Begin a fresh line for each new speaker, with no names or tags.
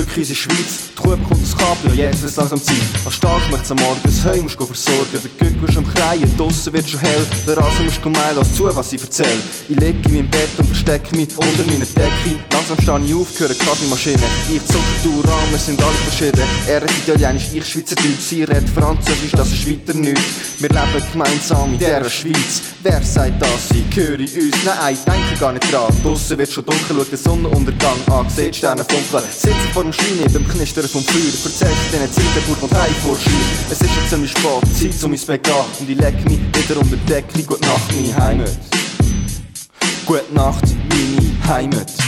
wirklich unsere Schweiz. Die Kuh bekommt das Kabel, jetzt wird's langsam Zeit. Als Stark möcht's am Morgen das Heim musst versorgen. Der Gückel ist am Kreien, draussen wird schon hell. Der Rasen musst du meinen, lass zu, was ich erzähl. Ich leg in meinem Bett und versteck mich unter meiner Decke. Langsam stehe ich auf, höre quasi Maschine. Ich zucker, Raum, wir sind alle verschieden. Er redet Italienisch, ich Schweizerdeutsch. Sie redet Französisch, das ist weiter nichts. Wir leben gemeinsam in dieser Schweiz. Wer sagt das? Ich höre uns. Nein, denke gar nicht dran. Draussen wird schon dunkel, schau den Sonnenuntergang an. Seht Sterne funkeln. Sitze vor dem Schein, beim Knistern vom Feuer. Erzählst du diesen Zeiten, wo kommt heim vor. Es ist jetzt ziemlich spät, Zeit um ins Bett gehen. Und ich leg mich wieder unter die Decke. Gute Nacht, meine Heimat. Gute Nacht, meine Heimat.